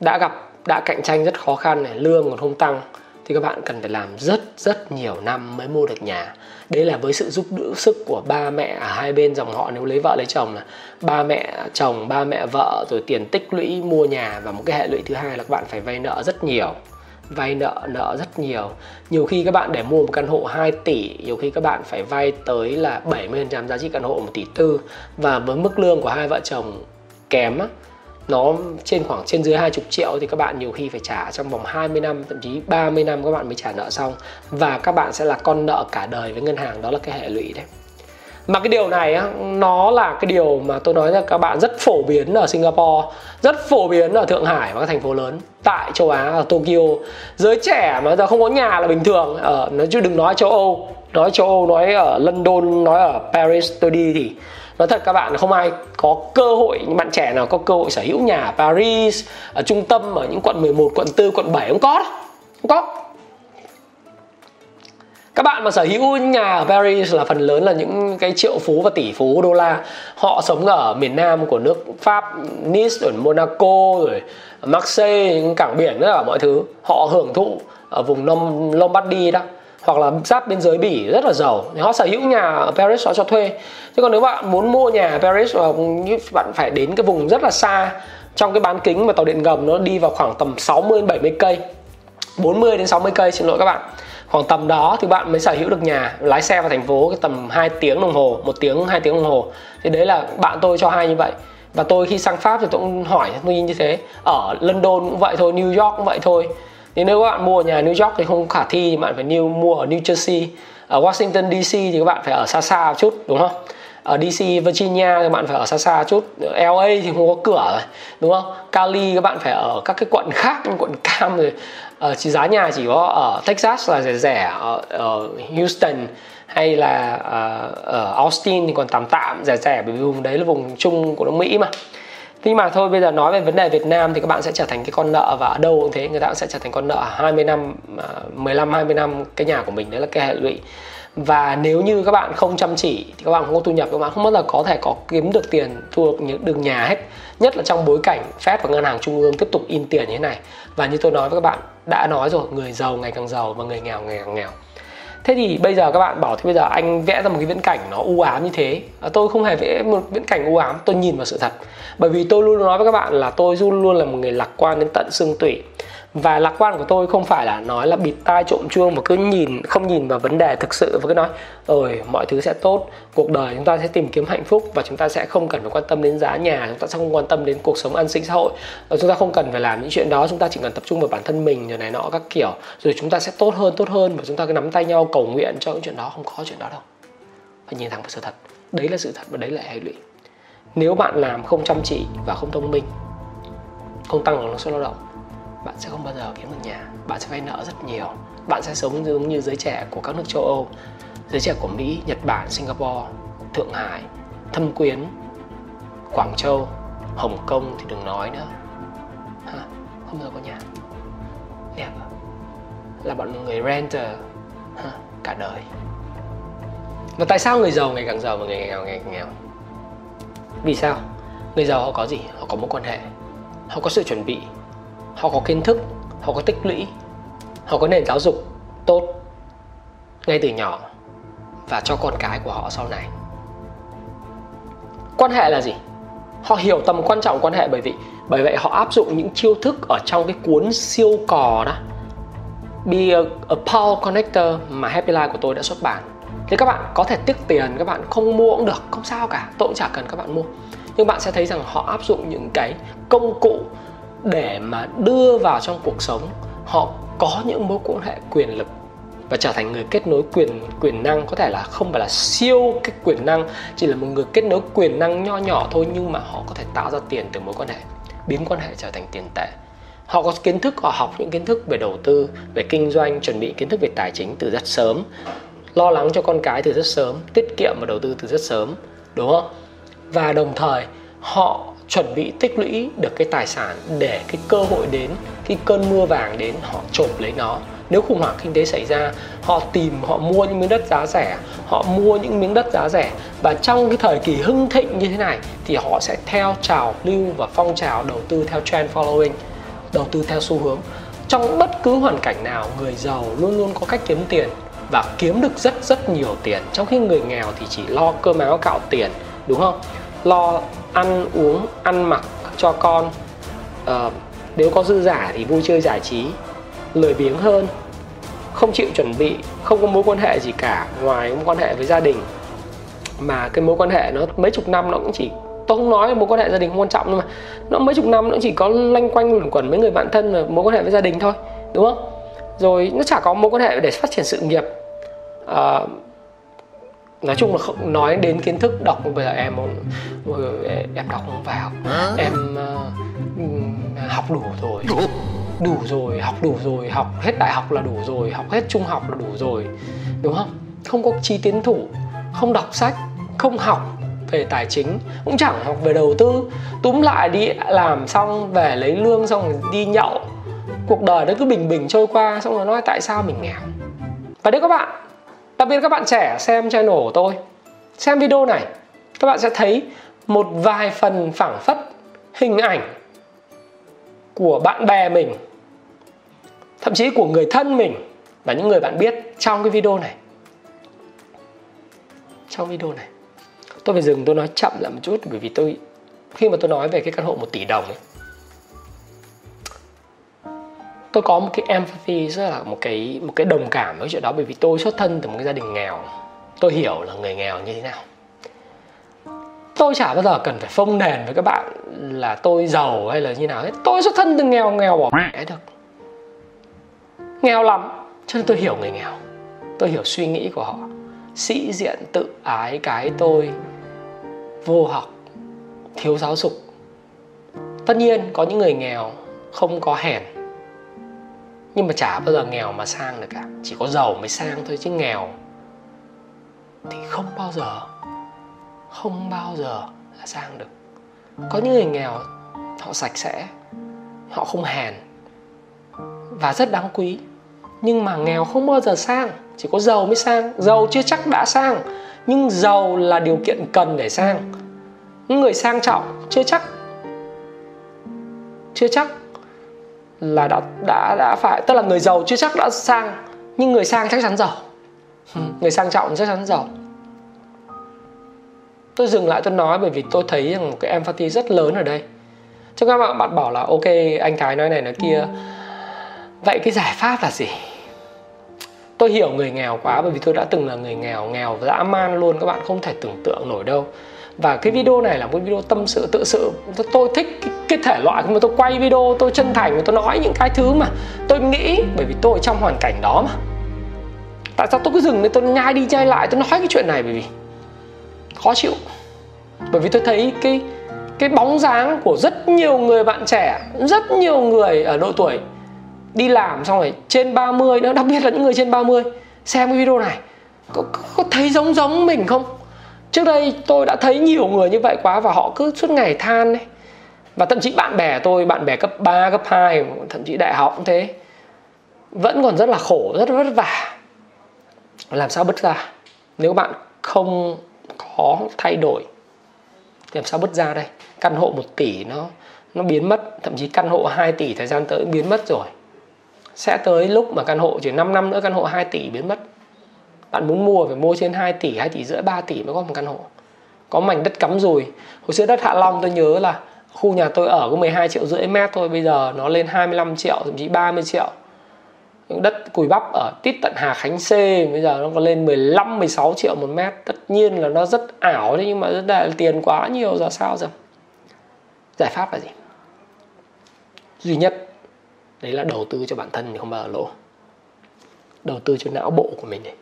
Speaker 2: Đã gặp đã cạnh tranh rất khó khăn này, lương còn không tăng thì các bạn cần phải làm rất rất nhiều năm mới mua được nhà. Đấy là với sự giúp đỡ sức của ba mẹ ở hai bên dòng họ. Nếu lấy vợ lấy chồng là ba mẹ chồng ba mẹ vợ rồi tiền tích lũy mua nhà và một cái hệ lụy thứ hai là các bạn phải vay nợ rất nhiều vay nợ nợ rất nhiều. Nhiều khi các bạn để mua một căn hộ 2 tỷ nhiều khi các bạn phải vay tới là 70% giá trị căn hộ 1 tỷ tư. Và với mức lương của hai vợ chồng kém á, nó trên khoảng trên dưới 20 triệu thì các bạn nhiều khi phải trả trong vòng 20 năm thậm chí 30 năm các bạn mới trả nợ xong. Và các bạn sẽ là con nợ cả đời với ngân hàng đó là cái hệ lụy đấy mà cái điều này á, nó là cái điều mà tôi nói là các bạn rất phổ biến ở Singapore rất phổ biến ở Thượng Hải và các thành phố lớn tại châu Á ở Tokyo. Giới trẻ mà giờ không có nhà là bình thường. Ờ, ở nó chứ đừng nói châu Âu. Nói châu Âu nói ở London nói ở Paris tôi đi thì nói thật các bạn không ai có cơ hội những bạn trẻ nào có cơ hội sở hữu nhà ở Paris ở trung tâm ở những quận 11 quận 4 quận 7 không có đâu không có các bạn mà sở hữu nhà ở Paris là phần lớn là những cái triệu phú và tỷ phú đô la. Họ sống ở miền nam của nước Pháp, Nice, rồi Monaco, rồi Marseille, những cảng biển, tất cả mọi thứ. Họ hưởng thụ ở vùng Lombardy đó, hoặc là giáp biên giới bỉ, rất là giàu. Thì họ sở hữu nhà ở Paris, họ cho thuê. Chứ còn nếu bạn muốn mua nhà ở Paris và bạn phải đến cái vùng rất là xa, trong cái bán kính mà tàu điện ngầm nó đi vào khoảng tầm 60 70 cây 40 đến 60 cây, xin lỗi các bạn khoảng tầm đó thì bạn mới sở hữu được nhà lái xe vào thành phố cái tầm 2 tiếng đồng hồ một tiếng hai tiếng đồng hồ. Thì đấy là bạn tôi cho hay như vậy. Và tôi khi sang Pháp thì tôi cũng hỏi tôi như thế. Ở London cũng vậy thôi New York cũng vậy thôi. Thì nếu các bạn mua nhà New York thì không khả thi thì bạn phải new, mua ở New Jersey. Ở Washington DC thì các bạn phải ở xa xa một chút đúng không? Ở DC Virginia thì bạn phải ở xa xa chút. LA thì không có cửa rồi đúng không? Cali các bạn phải ở các cái quận khác quận Cam rồi. Ờ, ở chỉ giá nhà chỉ có ở Texas là rẻ rẻ ở, ở Houston hay là uh, ở Austin thì còn tạm tạm rẻ rẻ bởi vì vùng đấy là vùng chung của nước Mỹ mà. Nhưng mà thôi bây giờ nói về vấn đề Việt Nam thì các bạn sẽ trở thành cái con nợ và ở đâu cũng thế người ta cũng sẽ trở thành con nợ 20 năm ờ, 15 20 năm cái nhà của mình đấy là cái hệ lụy. Và nếu như các bạn không chăm chỉ thì các bạn không có thu nhập các bạn không bao giờ có thể có kiếm được tiền thu được đường nhà hết nhất là trong bối cảnh Fed và ngân hàng trung ương tiếp tục in tiền như thế này. Và như tôi nói với các bạn đã nói rồi người giàu ngày càng giàu và người nghèo ngày càng nghèo. Thế thì bây giờ các bạn bảo thì bây giờ anh vẽ ra một cái viễn cảnh nó u ám như thế. À, tôi không hề vẽ một viễn cảnh u ám tôi nhìn vào sự thật. Bởi vì tôi luôn nói với các bạn là tôi luôn luôn là một người lạc quan đến tận xương tủy và lạc quan của tôi không phải là nói là bịt tai trộm chuông mà cứ nhìn, không nhìn vào vấn đề thực sự và cứ nói ơi mọi thứ sẽ tốt, cuộc đời chúng ta sẽ tìm kiếm hạnh phúc và chúng ta sẽ không cần phải quan tâm đến giá nhà, chúng ta sẽ không quan tâm đến cuộc sống an sinh xã hội. Và chúng ta không cần phải làm những chuyện đó, chúng ta chỉ cần tập trung vào bản thân mình, rồi này nọ, các kiểu. Rồi chúng ta sẽ tốt hơn tốt hơn và chúng ta cứ nắm tay nhau cầu nguyện cho những chuyện đó. Không có chuyện đó đâu. Phải nhìn thẳng vào sự thật. Đấy là sự thật và đấy là hệ lụy. Nếu bạn làm không chăm chỉ và không thông minh, không tăng năng suất lao động bạn sẽ không bao giờ kiếm được nhà. Bạn sẽ vay nợ rất nhiều. Bạn sẽ sống giống như giới trẻ của các nước châu âu giới trẻ của mỹ nhật bản singapore thượng hải thâm quyến quảng châu hồng kông thì đừng nói nữa. Ha, không bao giờ có nhà. Đẹp à? là bọn người renter ha, cả đời. Và tại sao người giàu ngày càng giàu và người nghèo ngày càng nghèo? Vì sao? Người giàu họ có gì? Họ có mối quan hệ. Họ có sự chuẩn bị họ có kiến thức họ có tích lũy họ có nền giáo dục tốt ngay từ nhỏ và cho con cái của họ sau này. Quan hệ là gì? Họ hiểu tầm quan trọng quan hệ bởi vì bởi vậy họ áp dụng những chiêu thức ở trong cái cuốn siêu cò đó. Be a, a Power Connector mà Happy Life của tôi đã xuất bản. Thì các bạn có thể tiếc tiền các bạn không mua cũng được không sao cả tôi cũng chả cần các bạn mua. Nhưng bạn sẽ thấy rằng họ áp dụng những cái công cụ để mà đưa vào trong cuộc sống, họ có những mối quan hệ quyền lực và trở thành người kết nối quyền quyền năng. Có thể là không phải là siêu cái quyền năng, chỉ là một người kết nối quyền năng nho nhỏ thôi, nhưng mà họ có thể tạo ra tiền từ mối quan hệ, biến quan hệ trở thành tiền tệ. Họ có kiến thức, họ học những kiến thức về đầu tư, về kinh doanh, chuẩn bị kiến thức về tài chính từ rất sớm, lo lắng cho con cái từ rất sớm, tiết kiệm và đầu tư từ rất sớm, đúng không? Và đồng thời, họ chuẩn bị tích lũy được cái tài sản để cái cơ hội đến khi cơn mưa vàng đến, họ chộp lấy nó. Nếu khủng hoảng kinh tế xảy ra, họ tìm, họ mua những miếng đất giá rẻ, họ mua những miếng đất giá rẻ. Và trong cái thời kỳ hưng thịnh như thế này thì họ sẽ theo trào lưu và phong trào đầu tư theo trend following, đầu tư theo xu hướng. Trong bất cứ hoàn cảnh nào, người giàu luôn luôn có cách kiếm tiền và kiếm được rất rất nhiều tiền. Trong khi người nghèo thì chỉ lo cơm áo gạo tiền, đúng không? Lo ăn uống ăn mặc cho con. À, nếu có dư giả thì vui chơi giải trí lười biếng hơn không chịu chuẩn bị không có mối quan hệ gì cả ngoài mối quan hệ với gia đình. Mà cái mối quan hệ nó mấy chục năm nó cũng chỉ tôi không nói mối quan hệ gia đình không quan trọng nhưng mà nó mấy chục năm nó chỉ có lanh quanh luẩn quẩn với người bạn thân và mối quan hệ với gia đình thôi đúng không? Rồi nó chả có mối quan hệ để phát triển sự nghiệp. À, nói chung là không nói đến kiến thức đọc bây giờ em em đọc không vào. Em uh, học đủ rồi. Đủ. Rồi học đủ rồi học hết đại học là đủ rồi học hết trung học là đủ rồi đúng không? Không có chi tiến thủ không đọc sách không học về tài chính cũng chẳng học về đầu tư. Túm lại đi làm xong về lấy lương xong rồi đi nhậu. Cuộc đời nó cứ bình bình trôi qua xong rồi nói tại sao mình nghèo. Và nếu các bạn đặc biệt các bạn trẻ xem channel của tôi, xem video này, các bạn sẽ thấy một vài phần phảng phất hình ảnh của bạn bè mình, thậm chí của người thân mình và những người bạn biết trong cái video này. Trong video này. Tôi phải dừng, tôi nói chậm lại một chút, bởi vì tôi, khi mà tôi nói về cái căn hộ một tỷ đồng ấy tôi có một cái empathy, rất là một cái một cái đồng cảm với chuyện đó. Bởi vì tôi xuất thân từ một cái gia đình nghèo. Tôi hiểu là người nghèo như thế nào. Tôi chả bao giờ cần phải phông nền với các bạn là tôi giàu hay là như nào hết. Tôi xuất thân từ nghèo nghèo bỏ mẹ được nghèo lắm, cho nên tôi hiểu người nghèo. Tôi hiểu suy nghĩ của họ. Sĩ diện, tự ái, cái tôi, vô học, thiếu giáo dục. Tất nhiên có những người nghèo không có hèn nhưng mà chả bao giờ nghèo mà sang được cả. Chỉ có giàu mới sang thôi chứ nghèo thì không bao giờ, không bao giờ là sang được. Có những người nghèo, họ sạch sẽ, họ không hèn và rất đáng quý. Nhưng mà nghèo không bao giờ sang, chỉ có giàu mới sang. Giàu chưa chắc đã sang, nhưng giàu là điều kiện cần để sang. Những người sang trọng chưa chắc chưa chắc là đã đã đã phải tức là người giàu chưa chắc đã sang nhưng người sang chắc chắn giàu. Ừ, người sang trọng chắc chắn giàu. Tôi dừng lại tôi nói bởi vì tôi thấy rằng một cái empathy rất lớn ở đây. Cho các bạn bạn bảo là ok anh thái nói này nói kia. Vậy cái giải pháp là gì? Tôi hiểu người nghèo quá bởi vì tôi đã từng là người nghèo nghèo dã man luôn các bạn không thể tưởng tượng nổi đâu và cái video này là một video tâm sự tự sự. Tôi thích cái, cái thể loại mà tôi quay video tôi chân thành tôi nói những cái thứ mà tôi nghĩ. Bởi vì tôi trong hoàn cảnh đó mà. Tại sao tôi cứ dừng để tôi nhai đi nhai lại tôi nói cái chuyện này bởi vì khó chịu. Bởi vì tôi thấy cái cái bóng dáng của rất nhiều người bạn trẻ rất nhiều người ở độ tuổi đi làm xong rồi trên 30 nữa đặc biệt là những người trên 30 xem cái video này có, có thấy giống giống mình không? Trước đây tôi đã thấy nhiều người như vậy quá và họ cứ suốt ngày than ấy. Và thậm chí bạn bè tôi bạn bè cấp 3, cấp 2 thậm chí đại học cũng thế. Vẫn còn rất là khổ rất vất vả. Làm sao bứt ra? Nếu bạn không có thay đổi thì làm sao bứt ra đây? Căn hộ 1 tỷ nó nó biến mất thậm chí căn hộ 2 tỷ thời gian tới biến mất rồi. Sẽ tới lúc mà căn hộ chỉ 5 năm nữa căn hộ 2 tỷ biến mất bạn muốn mua phải mua trên 2 tỷ 2 tỷ rưỡi 3 tỷ mới có một căn hộ. Có mảnh đất cắm rồi hồi xưa đất Hạ Long tôi nhớ là khu nhà tôi ở có 12 triệu rưỡi mét thôi, bây giờ nó lên 25 triệu, thậm chí 30 triệu. Những đất cùi bắp ở tít tận Hà Khánh C, bây giờ nó có lên 15 16 triệu một mét. Tất nhiên là nó rất ảo đấy, nhưng mà rất là tiền quá nhiều, giờ sao giờ? Giải pháp là gì? Duy nhất, đấy là đầu tư cho bản thân thì không bao giờ lỗ. Đầu tư cho não bộ của mình này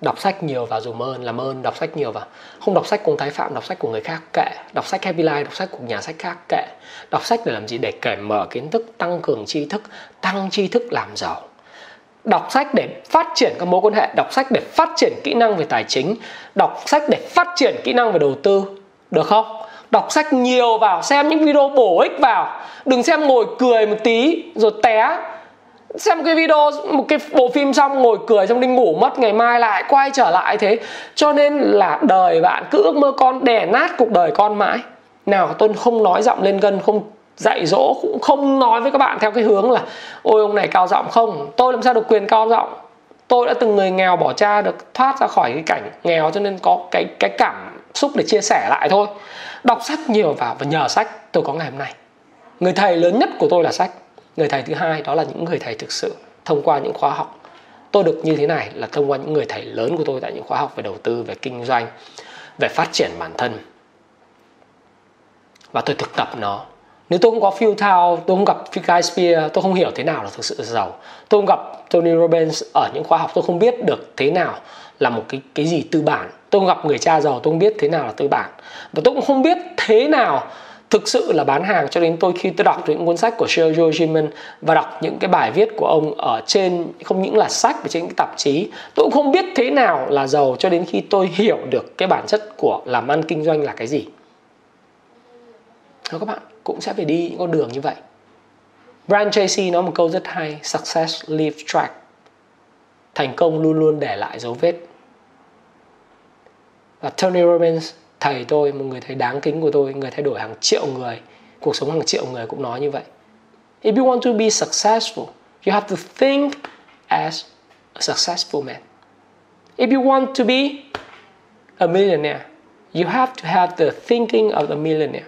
Speaker 2: đọc sách nhiều vào dùng ơn, làm ơn, đọc sách nhiều vào không đọc sách cùng thái phạm, đọc sách của người khác kệ, đọc sách happy life, đọc sách của nhà sách khác kệ. Đọc sách để làm gì? Để cởi mở kiến thức, tăng cường tri thức, tăng tri thức làm giàu. Đọc sách để phát triển các mối quan hệ, đọc sách để phát triển kỹ năng về tài chính, đọc sách để phát triển kỹ năng về đầu tư, được không? Đọc sách nhiều vào, xem những video bổ ích vào. Đừng xem ngồi cười một tí rồi té xem cái video, một cái bộ phim xong ngồi cười xong đi ngủ mất, ngày mai lại quay trở lại thế. Cho nên là đời bạn cứ ước mơ con đè nát cuộc đời con mãi. Nào tôi không nói giọng lên gân, không dạy dỗ, cũng không nói với các bạn theo cái hướng là, ôi, ông này cao giọng không? Tôi làm sao được quyền cao giọng? Tôi đã từng người nghèo bỏ cha được thoát ra khỏi cái cảnh nghèo, cho nên có cái cái cảm xúc để chia sẻ lại thôi. Đọc sách nhiều vào và nhờ sách. Tôi có ngày hôm nay. Người thầy lớn nhất của tôi là sách người thầy thứ hai đó là những người thầy thực sự thông qua những khóa học tôi được như thế này là thông qua những người thầy lớn của tôi tại những khóa học về đầu tư về kinh doanh về phát triển bản thân và tôi thực tập nó nếu tôi không có Phil Town, tôi không gặp Guy Spear, tôi không hiểu thế nào là thực sự giàu. Tôi không gặp Tony Robbins ở những khóa học, tôi không biết được thế nào là một cái cái gì tư bản. Tôi không gặp người cha giàu, tôi không biết thế nào là tư bản. Và tôi cũng không biết thế nào thực sự là bán hàng cho đến tôi khi tôi đọc những cuốn sách của Sergio Gimen và đọc những cái bài viết của ông ở trên, không những là sách mà trên những tạp chí, tôi cũng không biết thế nào là giàu cho đến khi tôi hiểu được cái bản chất của làm ăn kinh doanh là cái gì. Thôi các bạn, cũng sẽ phải đi những con đường như vậy. Brian Tracy nói một câu rất hay, Success leaves track. Thành công luôn luôn để lại dấu vết. Và Tony Robbins thầy tôi, một người thầy đáng kính của tôi, người thay đổi hàng triệu người, cuộc sống hàng triệu người cũng nói như vậy. If you want to be successful, you have to think as a successful man. If you want to be a millionaire, you have to have the thinking of a millionaire.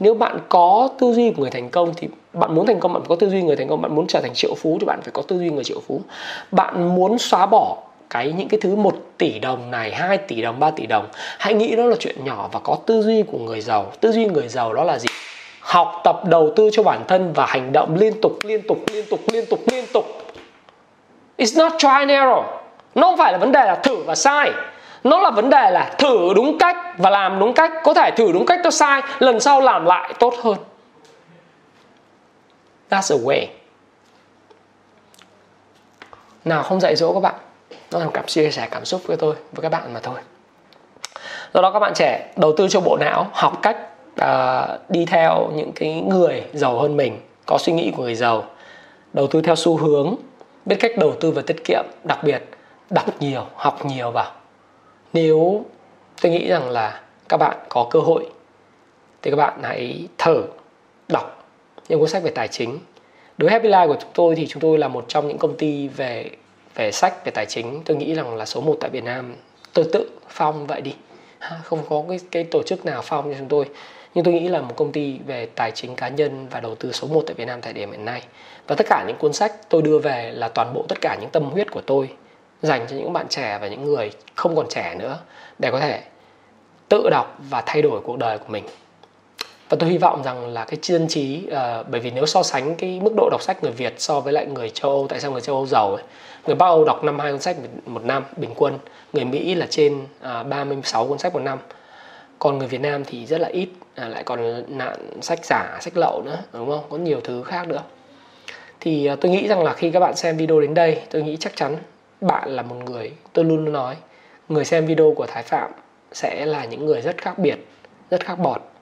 Speaker 2: Nếu bạn có tư duy của người thành công thì bạn muốn thành công, bạn phải có tư duy người thành công, bạn muốn trở thành triệu phú thì bạn phải có tư duy người triệu phú. Bạn muốn xóa bỏ cái những cái thứ 1 tỷ đồng này 2 tỷ đồng 3 tỷ đồng. Hãy nghĩ đó là chuyện nhỏ và có tư duy của người giàu. Tư duy người giàu đó là gì? Học tập đầu tư cho bản thân và hành động liên tục liên tục liên tục liên tục liên tục. It's not try and error. Nó không phải là vấn đề là thử và sai. Nó là vấn đề là thử đúng cách và làm đúng cách. Có thể thử đúng cách nó sai, lần sau làm lại tốt hơn. That's the way. Nào, không dạy dỗ các bạn nó là cảm chia sẻ cảm xúc với tôi với các bạn mà thôi. Do đó các bạn trẻ đầu tư cho bộ não học cách uh, đi theo những cái người giàu hơn mình có suy nghĩ của người giàu đầu tư theo xu hướng biết cách đầu tư và tiết kiệm đặc biệt đọc nhiều học nhiều vào. Nếu tôi nghĩ rằng là các bạn có cơ hội thì các bạn hãy thử đọc những cuốn sách về tài chính. Đối với Happy Life của chúng tôi thì chúng tôi là một trong những công ty về về sách, về tài chính, tôi nghĩ rằng là số 1 tại Việt Nam, tôi tự phong vậy đi. Không có cái cái tổ chức nào phong cho chúng tôi. Nhưng tôi nghĩ là một công ty về tài chính cá nhân và đầu tư số 1 tại Việt Nam tại điểm hiện nay. Và tất cả những cuốn sách tôi đưa về là toàn bộ tất cả những tâm huyết của tôi dành cho những bạn trẻ và những người không còn trẻ nữa để có thể tự đọc và thay đổi cuộc đời của mình và tôi hy vọng rằng là cái dân trí uh, bởi vì nếu so sánh cái mức độ đọc sách người Việt so với lại người châu Âu tại sao người châu Âu giàu ấy? Người Bắc Âu đọc năm hai cuốn sách một năm bình quân. Người Mỹ là trên ờ, uh, 36 cuốn sách một năm. Còn người Việt Nam thì rất là ít à, lại còn nạn sách giả sách lậu nữa đúng không? Có nhiều thứ khác nữa. Thì uh, tôi nghĩ rằng là khi các bạn xem video đến đây tôi nghĩ chắc chắn bạn là một người tôi luôn nói người xem video của Thái Phạm sẽ là những người rất khác biệt rất khác bọt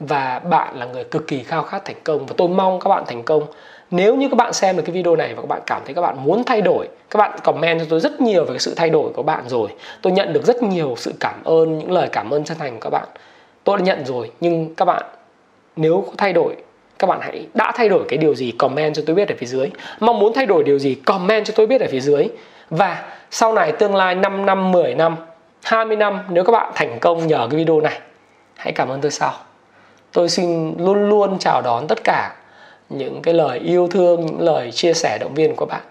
Speaker 2: và bạn là người cực kỳ khao khát thành công. Và tôi mong các bạn thành công. Nếu như các bạn xem được cái video này và các bạn cảm thấy các bạn muốn thay đổi, các bạn comment cho tôi rất nhiều về cái sự thay đổi của bạn rồi. Tôi nhận được rất nhiều sự cảm ơn, những lời cảm ơn chân thành của các bạn. Tôi đã nhận rồi, nhưng các bạn, nếu có thay đổi, các bạn hãy, đã thay đổi cái điều gì, comment cho tôi biết ở phía dưới. Mong muốn thay đổi điều gì, comment cho tôi biết ở phía dưới. Và sau này, tương lai 5 năm 10 năm 20 năm, nếu các bạn thành công nhờ cái video này, hãy cảm ơn tôi sau tôi xin luôn luôn chào đón tất cả những cái lời yêu thương, những lời chia sẻ động viên của các bạn.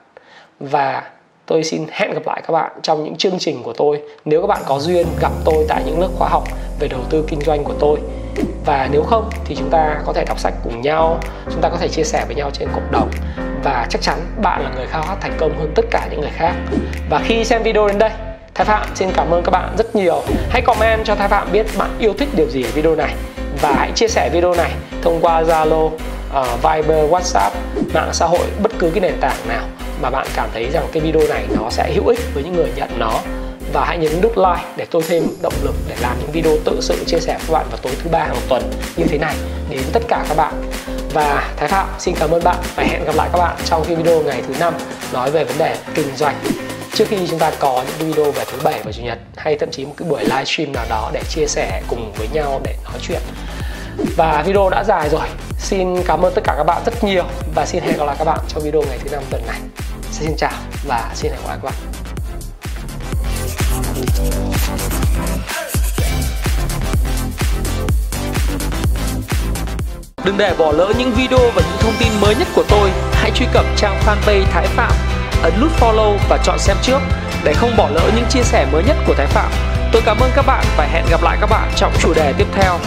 Speaker 2: Và tôi xin hẹn gặp lại các bạn trong những chương trình của tôi. Nếu các bạn có duyên gặp tôi tại những lớp khóa học về đầu tư kinh doanh của tôi. Và nếu không thì chúng ta có thể đọc sách cùng nhau, chúng ta có thể chia sẻ với nhau trên cộng đồng. Và chắc chắn bạn là người khao khát thành công hơn tất cả những người khác. Và khi xem video đến đây, Thái Phạm xin cảm ơn các bạn rất nhiều. Hãy comment cho Thái Phạm biết bạn yêu thích điều gì ở video này và hãy chia sẻ video này thông qua Zalo, uh, Viber, WhatsApp, mạng xã hội bất cứ cái nền tảng nào mà bạn cảm thấy rằng cái video này nó sẽ hữu ích với những người nhận nó. Và hãy nhấn nút like để tôi thêm động lực để làm những video tự sự chia sẻ với bạn vào tối thứ ba hàng tuần như thế này đến tất cả các bạn. Và Thái Phạm xin cảm ơn bạn và hẹn gặp lại các bạn trong cái video ngày thứ năm nói về vấn đề kinh doanh trước khi chúng ta có những video về thứ bảy và chủ nhật, hay thậm chí một cái buổi livestream nào đó để chia sẻ cùng với nhau để nói chuyện. Và video đã dài rồi. Xin cảm ơn tất cả các bạn rất nhiều và xin hẹn gặp lại các bạn trong video ngày thứ năm tuần này. Xin chào và xin hẹn gặp lại các bạn. Đừng để bỏ lỡ những video và những thông tin mới nhất của tôi. Hãy truy cập trang fanpage Thái Phạm. Ấn nút follow và chọn xem trước Để không bỏ lỡ những chia sẻ mới nhất của Thái Phạm. Tôi cảm ơn các bạn và hẹn gặp lại các bạn trong chủ đề tiếp theo.